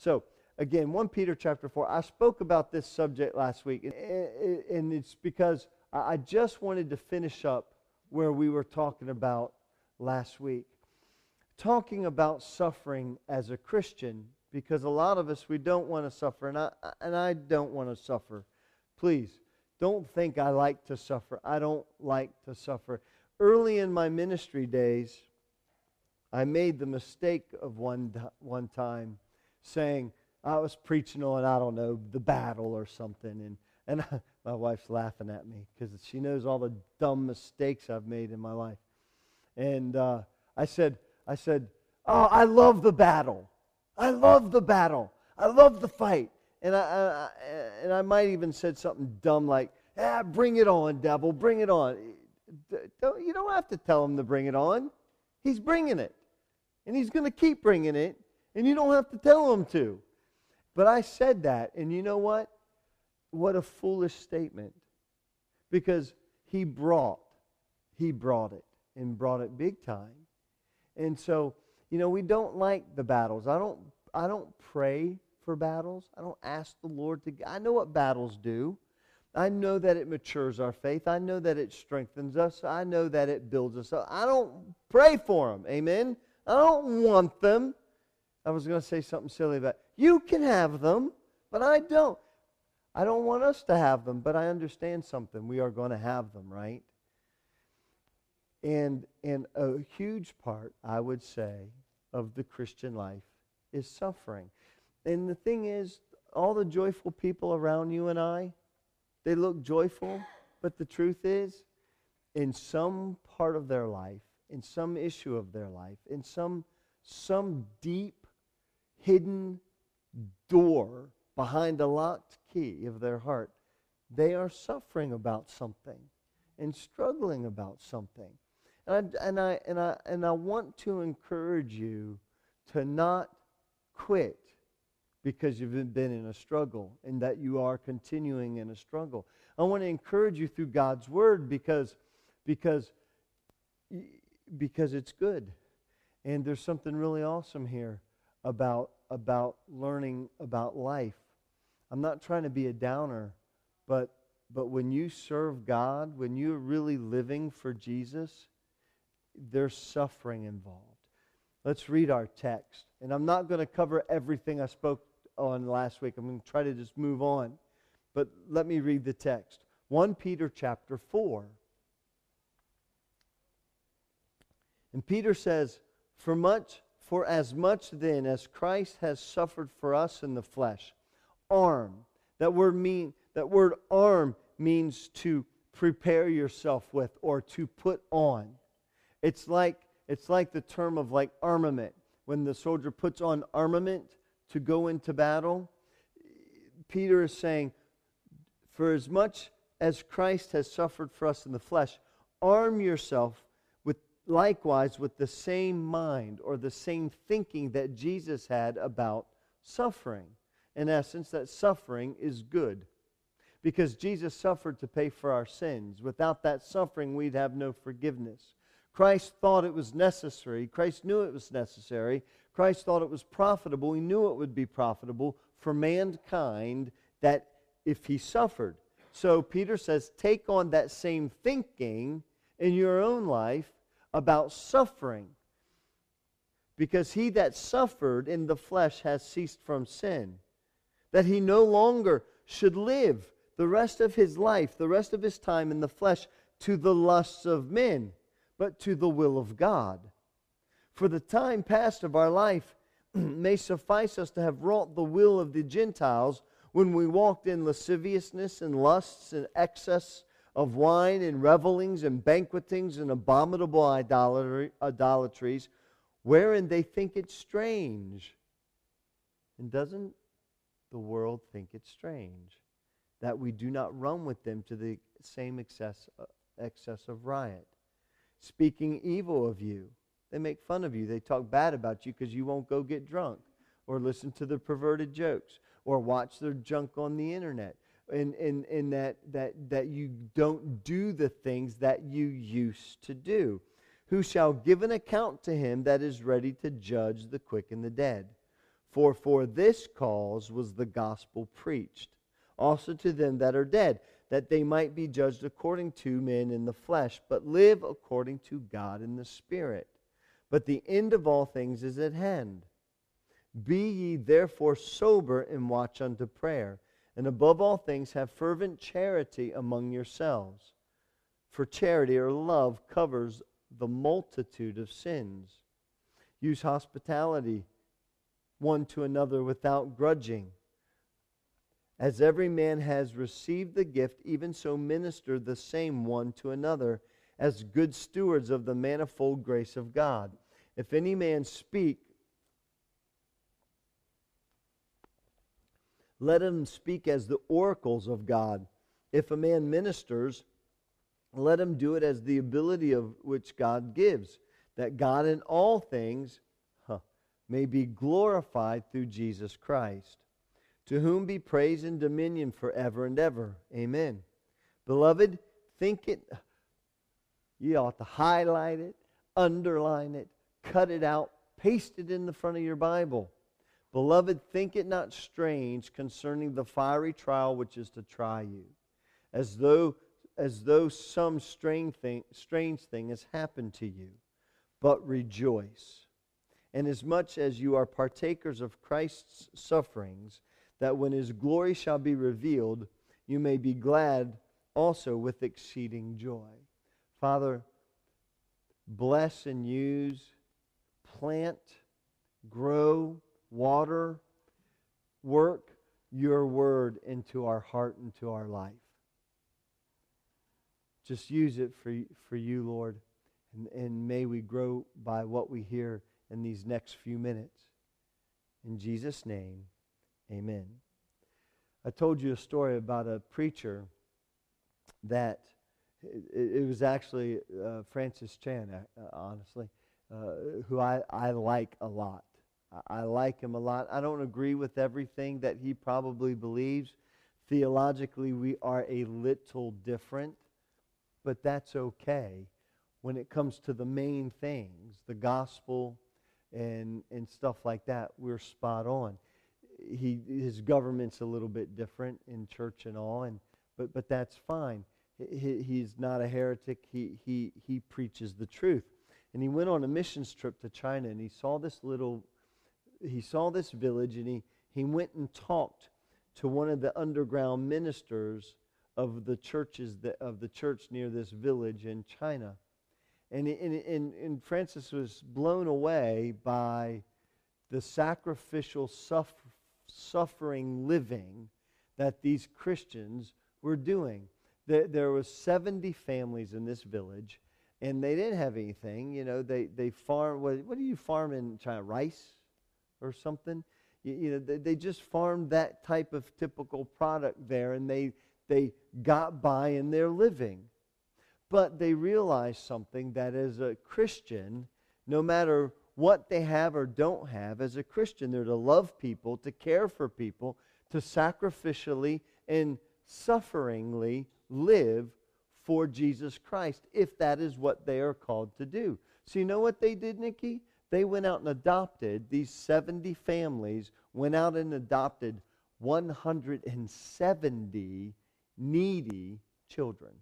So, again, 1 Peter chapter 4. I spoke about this subject last week, and it's because I just wanted to finish up where we were talking about last week. Talking about suffering as a Christian, because a lot of us, we don't want to suffer, and I, and I don't want to suffer. Please, don't think I like to suffer. I don't like to suffer. Early in my ministry days, I made the mistake of one, one time saying, I was preaching on, I don't know, the battle or something. And, and I, my wife's laughing at me because she knows all the dumb mistakes I've made in my life. And uh, I said, I said, oh, I love the battle. I love the battle. I love the fight. And I, I, and I might even said something dumb like, ah, bring it on, devil, bring it on. You don't have to tell him to bring it on. He's bringing it. And he's going to keep bringing it. And you don't have to tell them to. But I said that. And you know what? What a foolish statement. Because he brought, he brought it and brought it big time. And so, you know, we don't like the battles. I don't I don't pray for battles. I don't ask the Lord to. I know what battles do. I know that it matures our faith. I know that it strengthens us. I know that it builds us up. I don't pray for them. Amen. I don't want them. I was going to say something silly about you can have them, but I don't. I don't want us to have them, but I understand something. We are going to have them, right? And and a huge part, I would say, of the Christian life is suffering. And the thing is, all the joyful people around you and I, they look joyful, but the truth is, in some part of their life, in some issue of their life, in some, some deep, hidden door behind a locked key of their heart, they are suffering about something and struggling about something. And I, and I, and I, and I want to encourage you to not quit because you've been in a struggle and that you are continuing in a struggle. I want to encourage you through God's word because because because it's good. And there's something really awesome here about about learning about life. I'm not trying to be a downer, but but when you serve God, when you're really living for Jesus, there's suffering involved. Let's read our text. And I'm not going to cover everything I spoke on last week. I'm going to try to just move on. But let me read the text 1 Peter chapter 4. And Peter says, For much, for as much then as Christ has suffered for us in the flesh, arm. That word mean that word arm means to prepare yourself with or to put on. It's like it's like the term of like armament. When the soldier puts on armament, to go into battle, Peter is saying, For as much as Christ has suffered for us in the flesh, arm yourself likewise with the same mind or the same thinking that Jesus had about suffering. In essence, that suffering is good. Because Jesus suffered to pay for our sins. Without that suffering, we'd have no forgiveness. Christ thought it was necessary. Christ knew it was necessary Christ thought it was profitable. He knew it would be profitable for mankind that if he suffered. So Peter says, take on that same thinking in your own life about suffering. Because he that suffered in the flesh has ceased from sin. That he no longer should live the rest of his life, the rest of his time in the flesh, to the lusts of men, but to the will of God. For the time past of our life may suffice us to have wrought the will of the Gentiles when we walked in lasciviousness and lusts and excess of wine and revelings and banquetings and abominable idolatries, wherein they think it strange. And doesn't the world think it strange that we do not run with them to the same excess, uh, excess of riot, speaking evil of you? They make fun of you. They talk bad about you because you won't go get drunk or listen to the perverted jokes or watch their junk on the internet. And, and, and that, that, that you don't do the things that you used to do. Who shall give an account to him that is ready to judge the quick and the dead? For for this cause was the gospel preached, also to them that are dead, that they might be judged according to men in the flesh, but live according to God in the Spirit. But the end of all things is at hand. Be ye therefore sober and watch unto prayer. And above all things, have fervent charity among yourselves. For charity or love covers the multitude of sins. Use hospitality one to another without grudging. As every man has received the gift, even so minister the same one to another, as good stewards of the manifold grace of God. If any man speak, let him speak as the oracles of God. If a man ministers, let him do it as the ability of which God gives, that God in all things may be glorified through Jesus Christ, to whom be praise and dominion forever and ever. Amen. Beloved, think it, you ought to highlight it, underline it, cut it out, paste it in the front of your Bible. Beloved, think it not strange concerning the fiery trial which is to try you, as though as though some strange thing, strange thing has happened to you, but rejoice and as much as you are partakers of Christ's sufferings, that when his glory shall be revealed, you may be glad also with exceeding joy. Father, bless and use, plant, grow, water, work your word into our heart, into our life. Just use it for, for you, Lord, and, and may we grow by what we hear in these next few minutes. In Jesus' name, amen. I told you a story about a preacher that it, it was actually uh, Francis Chan, uh, honestly, uh, who I, I like a lot. I, like him a lot. I don't agree with everything that he probably believes. Theologically, we are a little different, but that's okay when it comes to the main things the gospel and, and stuff like that, we're spot on. He, his government's a little bit different in church and all, and, but, but that's fine. He, he's not a heretic. He, he, he preaches the truth. And he went on a missions trip to China, and he saw this little, he saw this village, and he, he went and talked to one of the underground ministers of the churches that, of the church near this village in China. And, and, and, Francis was blown away by the sacrificial suffer, suffering living that these Christians were doing. There, there was 70 families in this village, and they didn't have anything. You know, they, they farm, what, what do you farm in China? Rice or something? You, you know, they, they just farmed that type of typical product there, and they, they got by in their living. But they realize something that as a Christian, no matter what they have or don't have, as a Christian, they're to love people, to care for people, to sacrificially and sufferingly live for Jesus Christ, if that is what they are called to do. So, you know what they did, Nikki? They went out and adopted, these 70 families went out and adopted 170 needy children.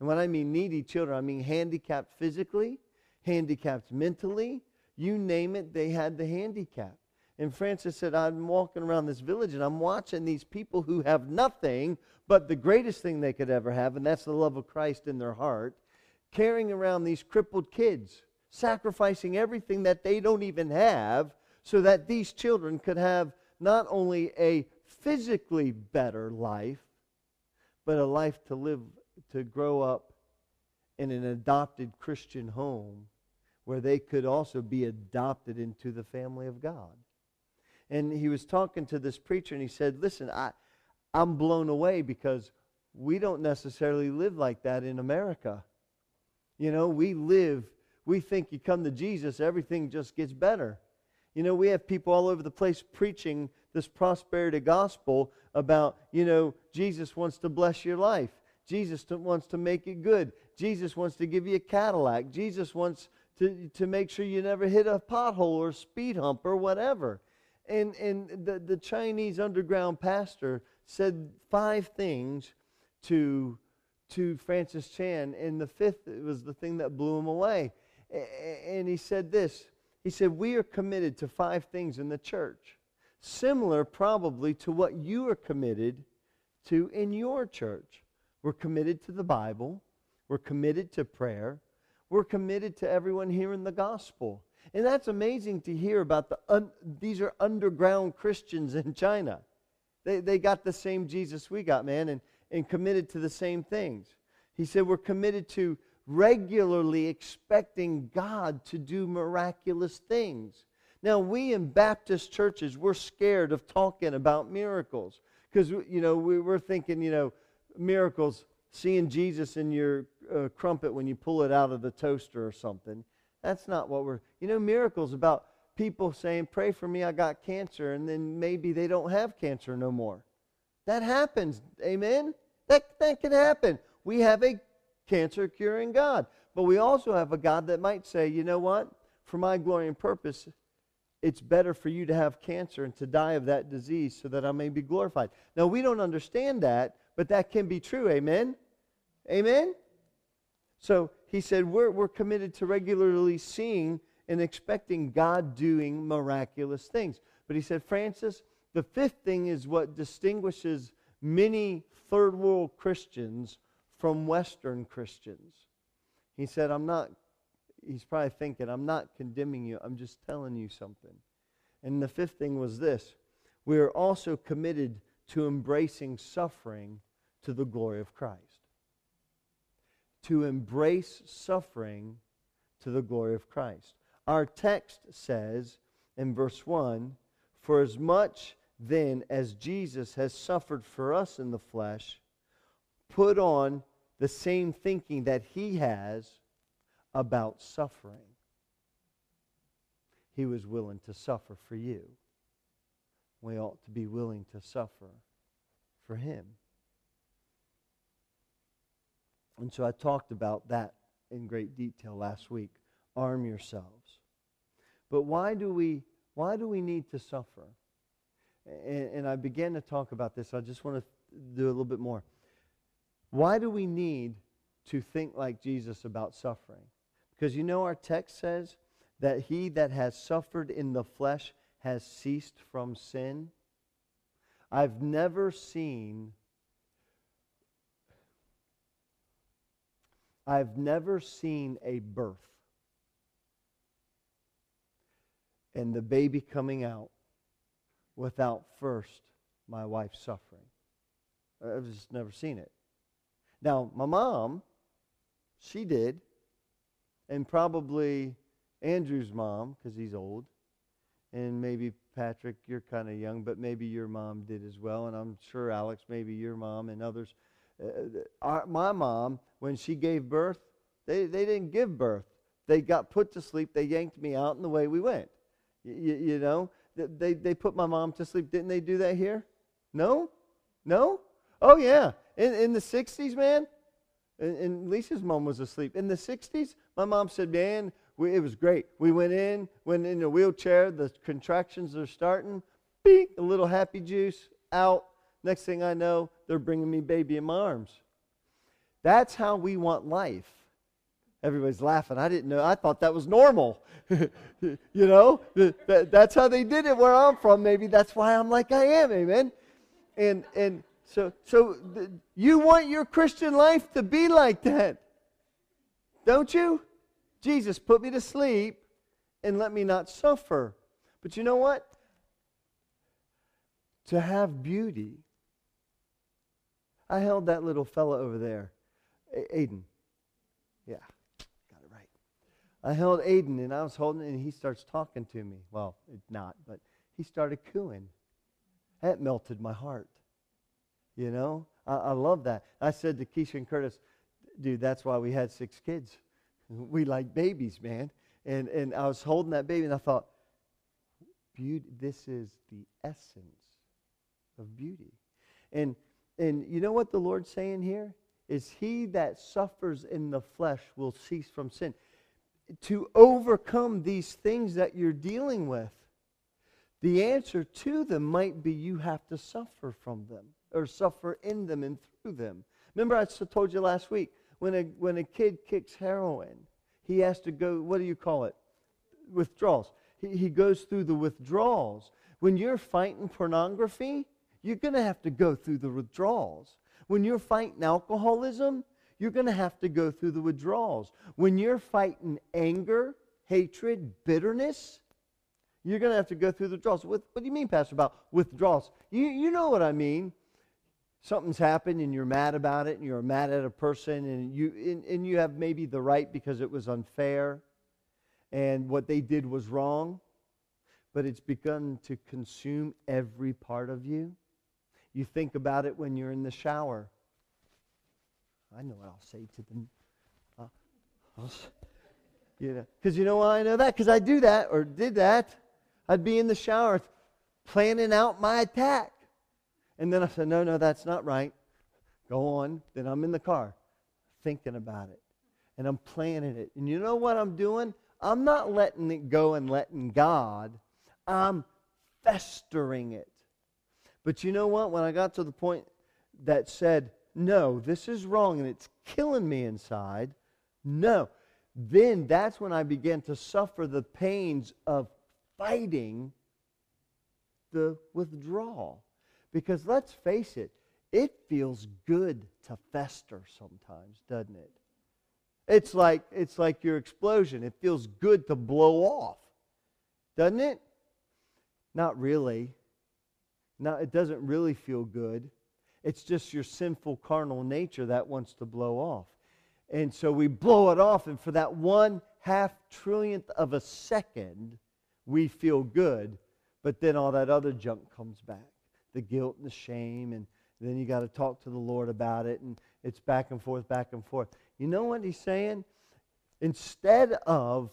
And when I mean needy children, I mean handicapped physically, handicapped mentally. You name it, they had the handicap. And Francis said, I'm walking around this village and I'm watching these people who have nothing but the greatest thing they could ever have, and that's the love of Christ in their heart, carrying around these crippled kids, sacrificing everything that they don't even have so that these children could have not only a physically better life, but a life to live to grow up in an adopted Christian home where they could also be adopted into the family of God. And he was talking to this preacher and he said, Listen, I, I'm blown away because we don't necessarily live like that in America. You know, we live, we think you come to Jesus, everything just gets better. You know, we have people all over the place preaching this prosperity gospel about, you know, Jesus wants to bless your life. Jesus wants to make it good. Jesus wants to give you a Cadillac. Jesus wants to, to make sure you never hit a pothole or speed hump or whatever. and, and the, the Chinese underground pastor said five things to, to Francis Chan, and the fifth was the thing that blew him away. And he said this He said, We are committed to five things in the church, similar probably to what you are committed to in your church. We're committed to the Bible, we're committed to prayer, we're committed to everyone hearing the gospel. And that's amazing to hear about the un, these are underground Christians in China. They, they got the same Jesus we got, man, and, and committed to the same things. He said, We're committed to regularly expecting God to do miraculous things. Now, we in Baptist churches, we're scared of talking about miracles because, you know, we, we're thinking, you know, miracles, seeing Jesus in your uh, crumpet when you pull it out of the toaster or something. That's not what we're, you know, miracles about people saying, Pray for me, I got cancer, and then maybe they don't have cancer no more. That happens. Amen? That, that can happen. We have a cancer curing God. But we also have a God that might say, You know what? For my glory and purpose, it's better for you to have cancer and to die of that disease so that I may be glorified. Now, we don't understand that, but that can be true. Amen? Amen? So he said, We're, we're committed to regularly seeing and expecting God doing miraculous things. But he said, Francis, the fifth thing is what distinguishes many third world Christians from Western Christians. He said, I'm not, he's probably thinking, I'm not condemning you, I'm just telling you something. And the fifth thing was this we are also committed to embracing suffering to the glory of Christ. To embrace suffering to the glory of Christ. Our text says in verse 1 For as much then as Jesus has suffered for us in the flesh, put on the same thinking that he has about suffering. He was willing to suffer for you. We ought to be willing to suffer for him. And so I talked about that in great detail last week arm yourselves. But why do we, why do we need to suffer? And, and I began to talk about this. I just want to do a little bit more. Why do we need to think like Jesus about suffering? Because you know our text says that he that has suffered in the flesh has ceased from sin. I've never seen I've never seen a birth and the baby coming out without first my wife suffering. I've just never seen it. Now, my mom, she did, and probably Andrew's mom, because he's old, and maybe Patrick, you're kind of young, but maybe your mom did as well, and I'm sure Alex, maybe your mom and others. Uh, our, my mom, when she gave birth, they, they didn't give birth. They got put to sleep, they yanked me out, and the way we went. You, you know, they, they put my mom to sleep. Didn't they do that here? No? No? Oh, yeah. In, in the 60s, man, and, and Lisa's mom was asleep. In the 60s, my mom said, man, we, it was great. We went in, went in a wheelchair, the contractions are starting, beep, a little happy juice, out. Next thing I know, they're bringing me baby in my arms. That's how we want life. Everybody's laughing. I didn't know. I thought that was normal. you know, that's how they did it where I'm from. Maybe that's why I'm like I am. Amen. And and so so you want your Christian life to be like that, don't you? Jesus put me to sleep and let me not suffer. But you know what? To have beauty. I held that little fella over there, Aiden. Yeah. Got it right. I held Aiden and I was holding and he starts talking to me. Well, not, but he started cooing. That melted my heart. You know, I, I love that. I said to Keisha and Curtis, dude, that's why we had six kids. We like babies, man. And, and I was holding that baby and I thought, beauty, this is the essence of beauty. And, and you know what the Lord's saying here? Is he that suffers in the flesh will cease from sin to overcome these things that you're dealing with. The answer to them might be you have to suffer from them or suffer in them and through them. Remember, I told you last week when a, when a kid kicks heroin, he has to go, what do you call it? Withdrawals. He, he goes through the withdrawals. When you're fighting pornography, you're going to have to go through the withdrawals. When you're fighting alcoholism, you're going to have to go through the withdrawals. When you're fighting anger, hatred, bitterness, you're going to have to go through the withdrawals. What, what do you mean, Pastor, about withdrawals? You, you know what I mean. Something's happened and you're mad about it and you're mad at a person and you, and, and you have maybe the right because it was unfair and what they did was wrong, but it's begun to consume every part of you. You think about it when you're in the shower. I know what I'll say to them. Uh, you know, because you know why I know that? Because I do that or did that. I'd be in the shower planning out my attack. And then I said, no, no, that's not right. Go on. Then I'm in the car thinking about it. And I'm planning it. And you know what I'm doing? I'm not letting it go and letting God. I'm festering it. But you know what? When I got to the point that said, no, this is wrong and it's killing me inside, no, then that's when I began to suffer the pains of fighting the withdrawal. Because let's face it, it feels good to fester sometimes, doesn't it? It's like it's like your explosion. It feels good to blow off. Doesn't it? Not really. No, it doesn't really feel good. It's just your sinful carnal nature that wants to blow off. And so we blow it off, and for that one half trillionth of a second, we feel good. But then all that other junk comes back the guilt and the shame, and then you got to talk to the Lord about it, and it's back and forth, back and forth. You know what he's saying? Instead of,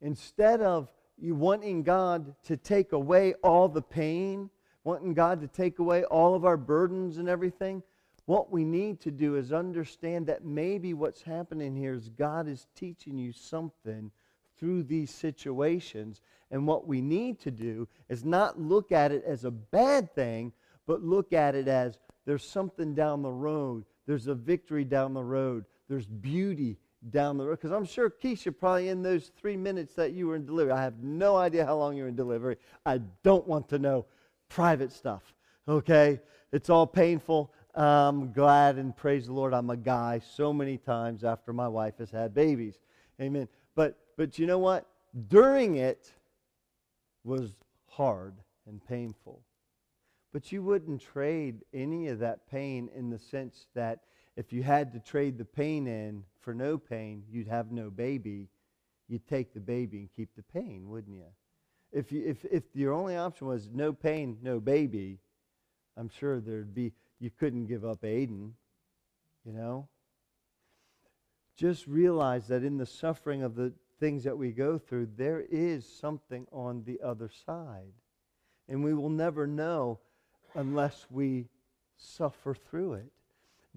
instead of you wanting God to take away all the pain wanting God to take away all of our burdens and everything, what we need to do is understand that maybe what's happening here is God is teaching you something through these situations. And what we need to do is not look at it as a bad thing, but look at it as there's something down the road. There's a victory down the road. There's beauty down the road. Because I'm sure, Keisha, probably in those three minutes that you were in delivery, I have no idea how long you were in delivery. I don't want to know private stuff, okay? It's all painful. I'm glad and praise the Lord I'm a guy so many times after my wife has had babies. Amen. But but you know what? During it was hard and painful. But you wouldn't trade any of that pain in the sense that if you had to trade the pain in for no pain, you'd have no baby. You'd take the baby and keep the pain, wouldn't you? if, you, if, if your only option was no pain, no baby, I'm sure there'd be, you couldn't give up Aiden, you know? Just realize that in the suffering of the things that we go through, there is something on the other side. And we will never know unless we suffer through it.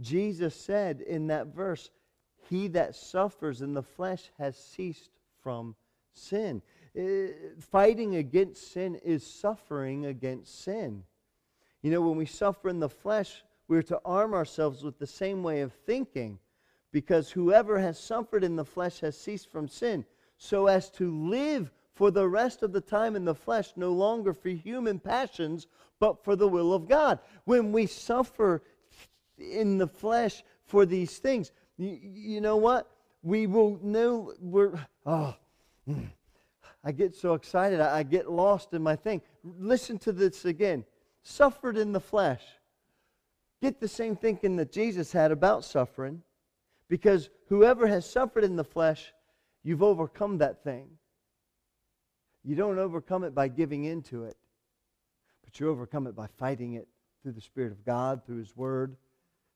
Jesus said in that verse, He that suffers in the flesh has ceased from sin. Uh, fighting against sin is suffering against sin. You know, when we suffer in the flesh, we're to arm ourselves with the same way of thinking, because whoever has suffered in the flesh has ceased from sin, so as to live for the rest of the time in the flesh, no longer for human passions, but for the will of God. When we suffer in the flesh for these things, you, you know what? We will know we're, oh, mm. I get so excited, I, I get lost in my thing. Listen to this again. Suffered in the flesh. Get the same thinking that Jesus had about suffering, because whoever has suffered in the flesh, you've overcome that thing. You don't overcome it by giving into it, but you overcome it by fighting it through the Spirit of God, through His Word,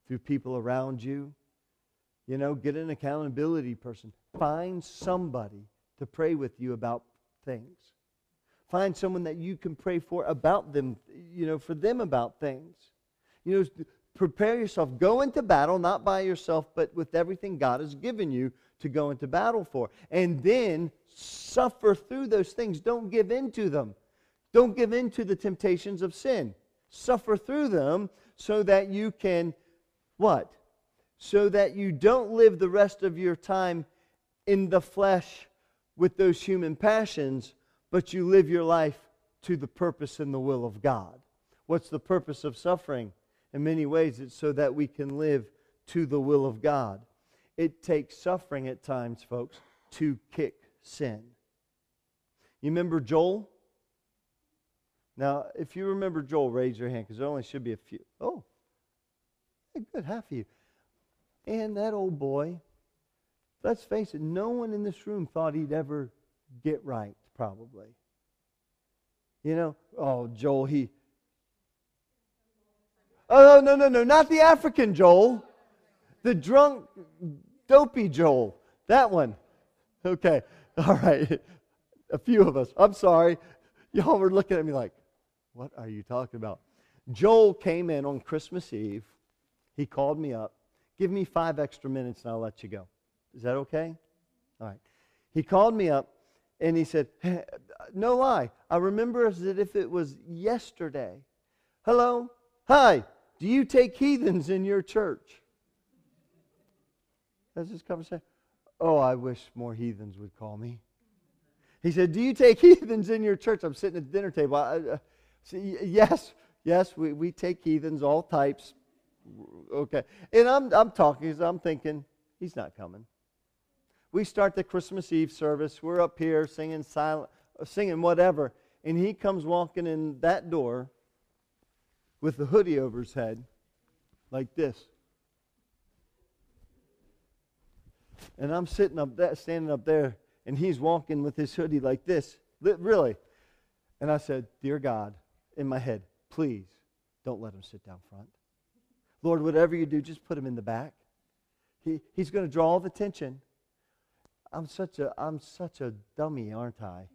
through people around you. You know, get an accountability person. Find somebody to pray with you about things. Find someone that you can pray for about them, you know, for them about things. You know, prepare yourself. Go into battle, not by yourself, but with everything God has given you to go into battle for. And then suffer through those things. Don't give in to them. Don't give in to the temptations of sin. Suffer through them so that you can, what? So that you don't live the rest of your time in the flesh with those human passions, but you live your life to the purpose and the will of God. What's the purpose of suffering? In many ways, it's so that we can live to the will of God. It takes suffering at times, folks, to kick sin. You remember Joel? Now, if you remember Joel, raise your hand because there only should be a few. Oh, a good, half of you. And that old boy, let's face it, no one in this room thought he'd ever get right, probably. You know, oh, Joel, he. Oh, no, no, no, not the African Joel. The drunk, dopey Joel. That one. Okay. All right. A few of us. I'm sorry. Y'all were looking at me like, what are you talking about? Joel came in on Christmas Eve. He called me up. Give me five extra minutes and I'll let you go. Is that okay? All right. He called me up and he said, hey, No lie, I remember as if it was yesterday. Hello? Hi, do you take heathens in your church? That's his conversation. Oh, I wish more heathens would call me. He said, Do you take heathens in your church? I'm sitting at the dinner table. I, uh, see, yes, yes, we, we take heathens, all types. Okay. And I'm, I'm talking, I'm thinking, he's not coming. We start the Christmas Eve service. We're up here singing silent, singing whatever. And he comes walking in that door with the hoodie over his head like this. And I'm sitting up there, standing up there, and he's walking with his hoodie like this. Really. And I said, Dear God, in my head, please don't let him sit down front. Lord, whatever you do, just put him in the back. He, he's going to draw all the attention. I'm such a I'm such a dummy, aren't I?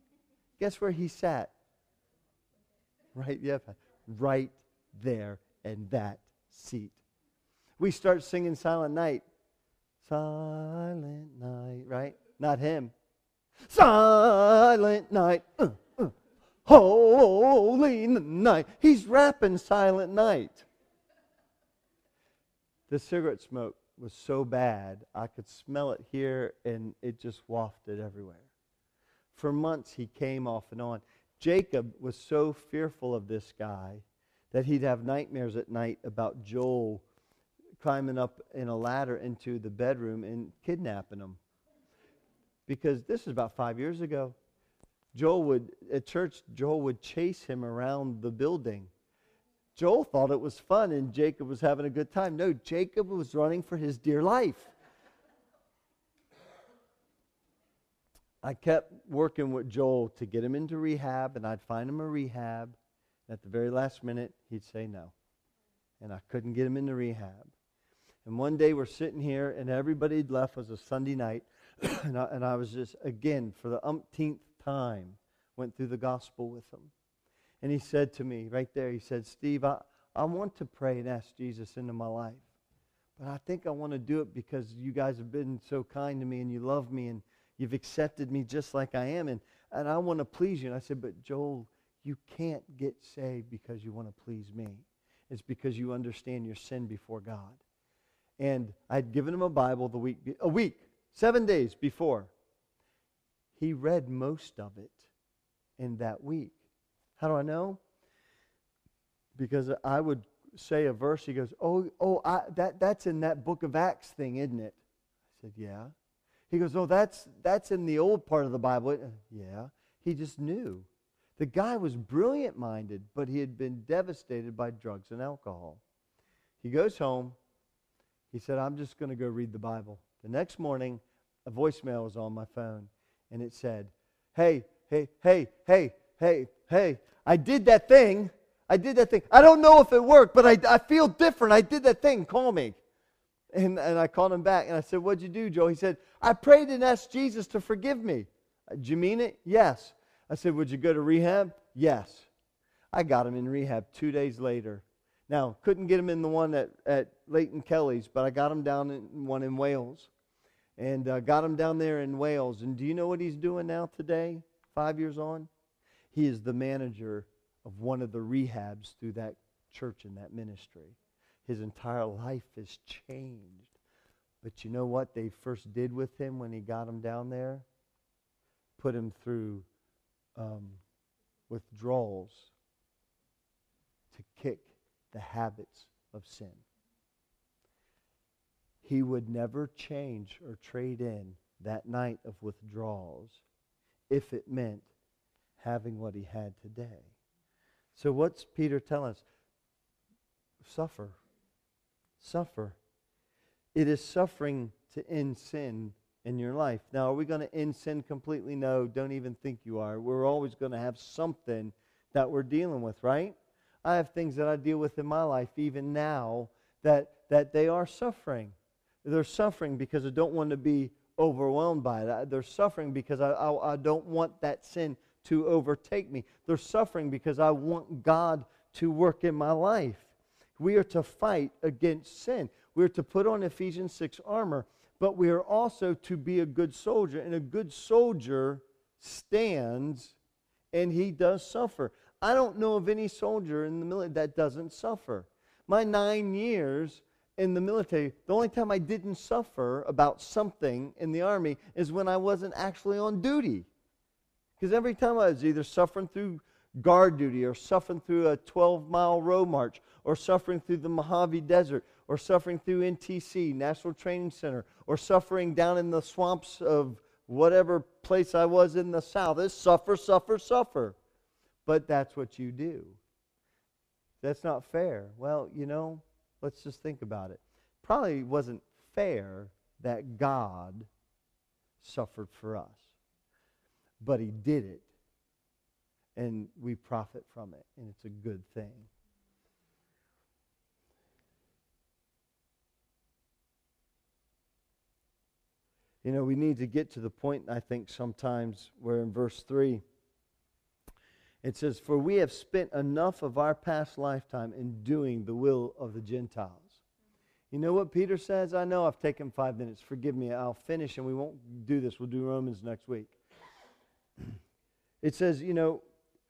Guess where he sat? Right, yeah, right there in that seat. We start singing Silent Night. Silent night, right? Not him. Silent night. Uh, uh, holy night. He's rapping Silent Night. The cigarette smoke was so bad, I could smell it here and it just wafted everywhere. For months, he came off and on. Jacob was so fearful of this guy that he'd have nightmares at night about Joel climbing up in a ladder into the bedroom and kidnapping him. Because this is about five years ago. Joel would, at church, Joel would chase him around the building. Joel thought it was fun and Jacob was having a good time. No, Jacob was running for his dear life. I kept working with Joel to get him into rehab, and I'd find him a rehab. At the very last minute, he'd say no. And I couldn't get him into rehab. And one day we're sitting here, and everybody had left. Was a Sunday night. and, I, and I was just, again, for the umpteenth time, went through the gospel with him. And he said to me right there, he said, Steve, I, I want to pray and ask Jesus into my life. But I think I want to do it because you guys have been so kind to me and you love me and you've accepted me just like I am. And, and I want to please you. And I said, But Joel, you can't get saved because you want to please me. It's because you understand your sin before God. And I'd given him a Bible the week, a week, seven days before. He read most of it in that week. How do I know? Because I would say a verse. He goes, "Oh, oh, I, that that's in that book of Acts thing, isn't it?" I said, "Yeah." He goes, "Oh, that's that's in the old part of the Bible." Uh, yeah. He just knew. The guy was brilliant minded, but he had been devastated by drugs and alcohol. He goes home. He said, I'm just going to go read the Bible. The next morning, a voicemail was on my phone, and it said, Hey, hey, hey, hey, hey, hey, I did that thing. I did that thing. I don't know if it worked, but I, I feel different. I did that thing. Call me. And, and I called him back, and I said, What'd you do, Joe? He said, I prayed and asked Jesus to forgive me. Did you mean it? Yes. I said, Would you go to rehab? Yes. I got him in rehab two days later. Now, couldn't get him in the one at, at Leighton Kelly's, but I got him down in one in Wales. And uh, got him down there in Wales. And do you know what he's doing now today, five years on? He is the manager of one of the rehabs through that church and that ministry. His entire life has changed. But you know what they first did with him when he got him down there? Put him through um, withdrawals to kick the habits of sin. He would never change or trade in that night of withdrawals if it meant having what he had today. So, what's Peter telling us? Suffer. Suffer. It is suffering to end sin in your life. Now, are we going to end sin completely? No, don't even think you are. We're always going to have something that we're dealing with, right? I have things that I deal with in my life even now that, that they are suffering. They're suffering because I don't want to be overwhelmed by it. They're suffering because I, I, I don't want that sin to overtake me. They're suffering because I want God to work in my life. We are to fight against sin. We're to put on Ephesians 6 armor, but we are also to be a good soldier. And a good soldier stands and he does suffer. I don't know of any soldier in the military that doesn't suffer. My nine years in the military, the only time I didn't suffer about something in the army is when I wasn't actually on duty. Because every time I was either suffering through guard duty or suffering through a 12 mile road march or suffering through the Mojave Desert or suffering through NTC, National Training Center, or suffering down in the swamps of whatever place I was in the South. It's suffer, suffer, suffer. But that's what you do. That's not fair. Well, you know, let's just think about it. Probably wasn't fair that God suffered for us but he did it. And we profit from it, and it's a good thing. You know, we need to get to the point, I think, sometimes where in verse 3, it says, For we have spent enough of our past lifetime in doing the will of the Gentiles. You know what Peter says? I know I've taken five minutes. Forgive me. I'll finish and we won't do this. We'll do Romans next week. It says, you know,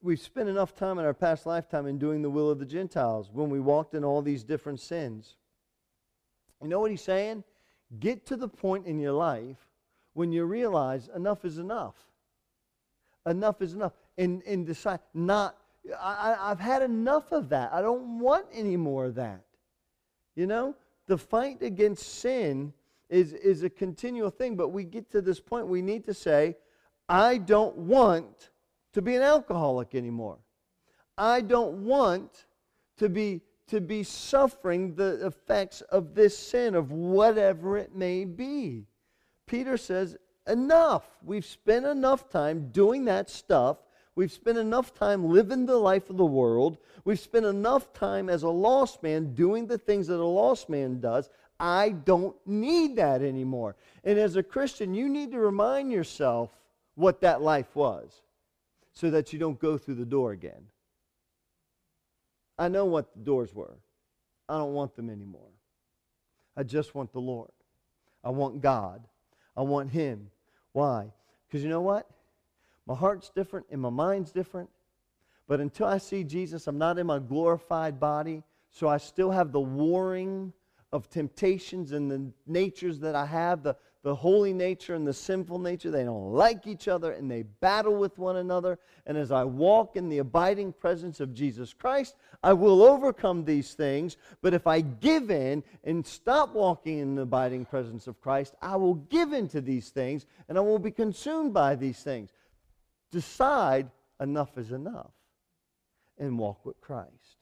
we've spent enough time in our past lifetime in doing the will of the Gentiles when we walked in all these different sins. You know what he's saying? Get to the point in your life when you realize enough is enough. Enough is enough. And, and decide not, I, I've had enough of that. I don't want any more of that. You know, the fight against sin is, is a continual thing, but we get to this point we need to say, I don't want to be an alcoholic anymore. I don't want to be to be suffering the effects of this sin of whatever it may be. Peter says, enough. We've spent enough time doing that stuff. We've spent enough time living the life of the world. We've spent enough time as a lost man doing the things that a lost man does. I don't need that anymore. And as a Christian, you need to remind yourself what that life was so that you don't go through the door again. I know what the doors were. I don't want them anymore. I just want the Lord. I want God. I want Him. Why? Because you know what? My heart's different and my mind's different. But until I see Jesus, I'm not in my glorified body. So I still have the warring of temptations and the natures that I have, the, the holy nature and the sinful nature. They don't like each other and they battle with one another. And as I walk in the abiding presence of Jesus Christ, I will overcome these things. But if I give in and stop walking in the abiding presence of Christ, I will give in to these things and I will be consumed by these things. Decide enough is enough and walk with Christ.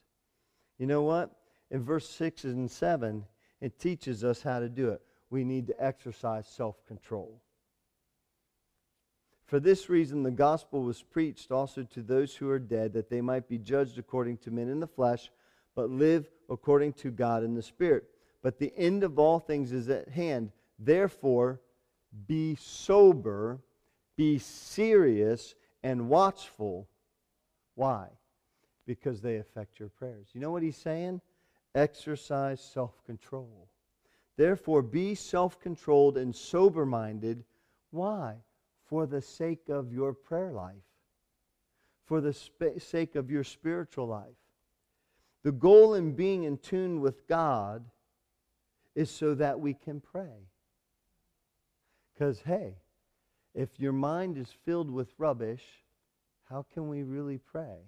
You know what? In verse 6 and 7, it teaches us how to do it we need to exercise self control. For this reason, the gospel was preached also to those who are dead, that they might be judged according to men in the flesh, but live according to God in the Spirit. But the end of all things is at hand. Therefore, be sober, be serious, and watchful. Why? Because they affect your prayers. You know what he's saying? Exercise self control. Therefore, be self controlled and sober minded. Why? For the sake of your prayer life. for the sp- sake of your spiritual life. The goal in being in tune with God is so that we can pray. Because, hey, if your mind is filled with rubbish, how can we really pray?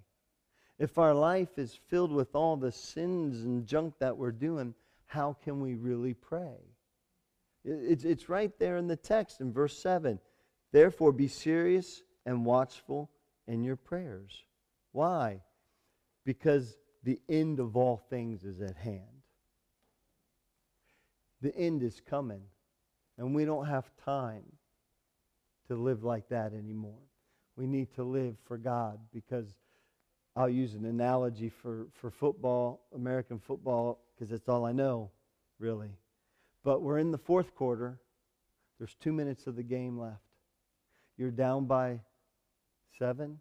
If our life is filled with all the sins and junk that we're doing, how can we really pray? It's, it's right there in the text in verse 7. Therefore, be serious and watchful in your prayers. Why? Because the end of all things is at hand. The end is coming, and we don't have time to live like that anymore. We need to live for God because I'll use an analogy for, for football, American football, because that's all I know, really. But we're in the fourth quarter. There's two minutes of the game left. You're down by seven.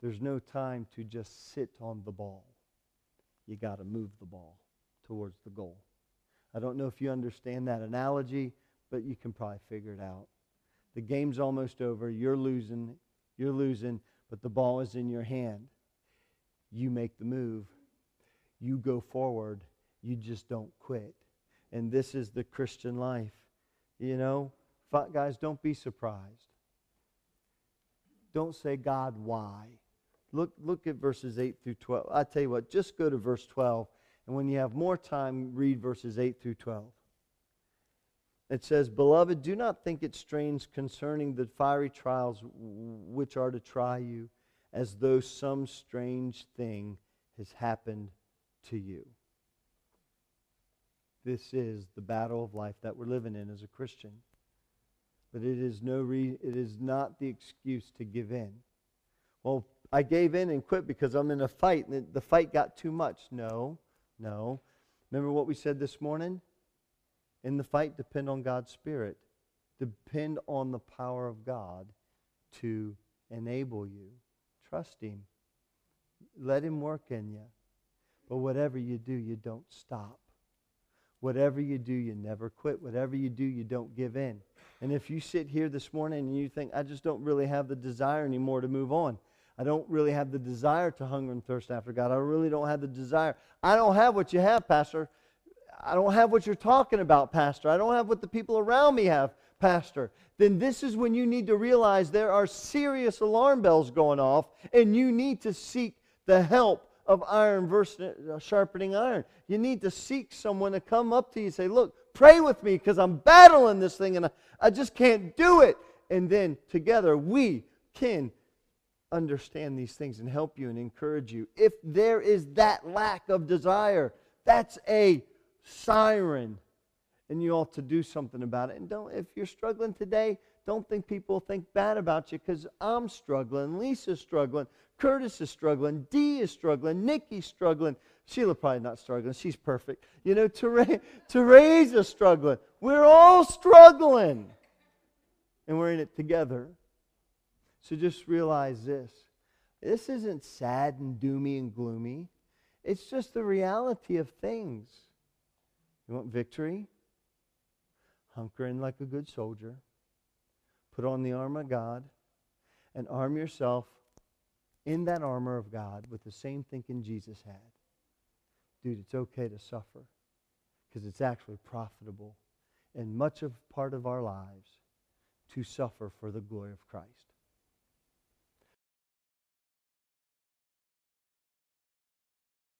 There's no time to just sit on the ball. You got to move the ball towards the goal. I don't know if you understand that analogy, but you can probably figure it out. The game's almost over. You're losing. You're losing, but the ball is in your hand. You make the move. You go forward. You just don't quit. And this is the Christian life. You know, guys, don't be surprised. Don't say, God, why? Look, look at verses 8 through 12. I tell you what, just go to verse 12. And when you have more time, read verses 8 through 12. It says, Beloved, do not think it strange concerning the fiery trials which are to try you, as though some strange thing has happened to you. This is the battle of life that we're living in as a Christian. But it is, no re- it is not the excuse to give in. Well, I gave in and quit because I'm in a fight and the fight got too much. No, no. Remember what we said this morning? In the fight, depend on God's Spirit. Depend on the power of God to enable you. Trust Him. Let Him work in you. But whatever you do, you don't stop. Whatever you do, you never quit. Whatever you do, you don't give in. And if you sit here this morning and you think, I just don't really have the desire anymore to move on, I don't really have the desire to hunger and thirst after God, I really don't have the desire. I don't have what you have, Pastor. I don't have what you're talking about, Pastor. I don't have what the people around me have, Pastor. Then this is when you need to realize there are serious alarm bells going off, and you need to seek the help of iron versus uh, sharpening iron. You need to seek someone to come up to you and say, Look, pray with me because I'm battling this thing and I, I just can't do it. And then together we can understand these things and help you and encourage you. If there is that lack of desire, that's a siren. And you ought to do something about it. And don't if you're struggling today, don't think people think bad about you because I'm struggling, Lisa's struggling, Curtis is struggling. Dee is struggling. Nikki's struggling. Sheila probably not struggling. She's perfect. You know, Teresa's struggling. We're all struggling. And we're in it together. So just realize this. This isn't sad and doomy and gloomy. It's just the reality of things. You want victory? Hunker in like a good soldier. Put on the armor of God and arm yourself in that armor of God with the same thinking Jesus had. Dude, it's okay to suffer because it's actually profitable and much of part of our lives to suffer for the glory of Christ.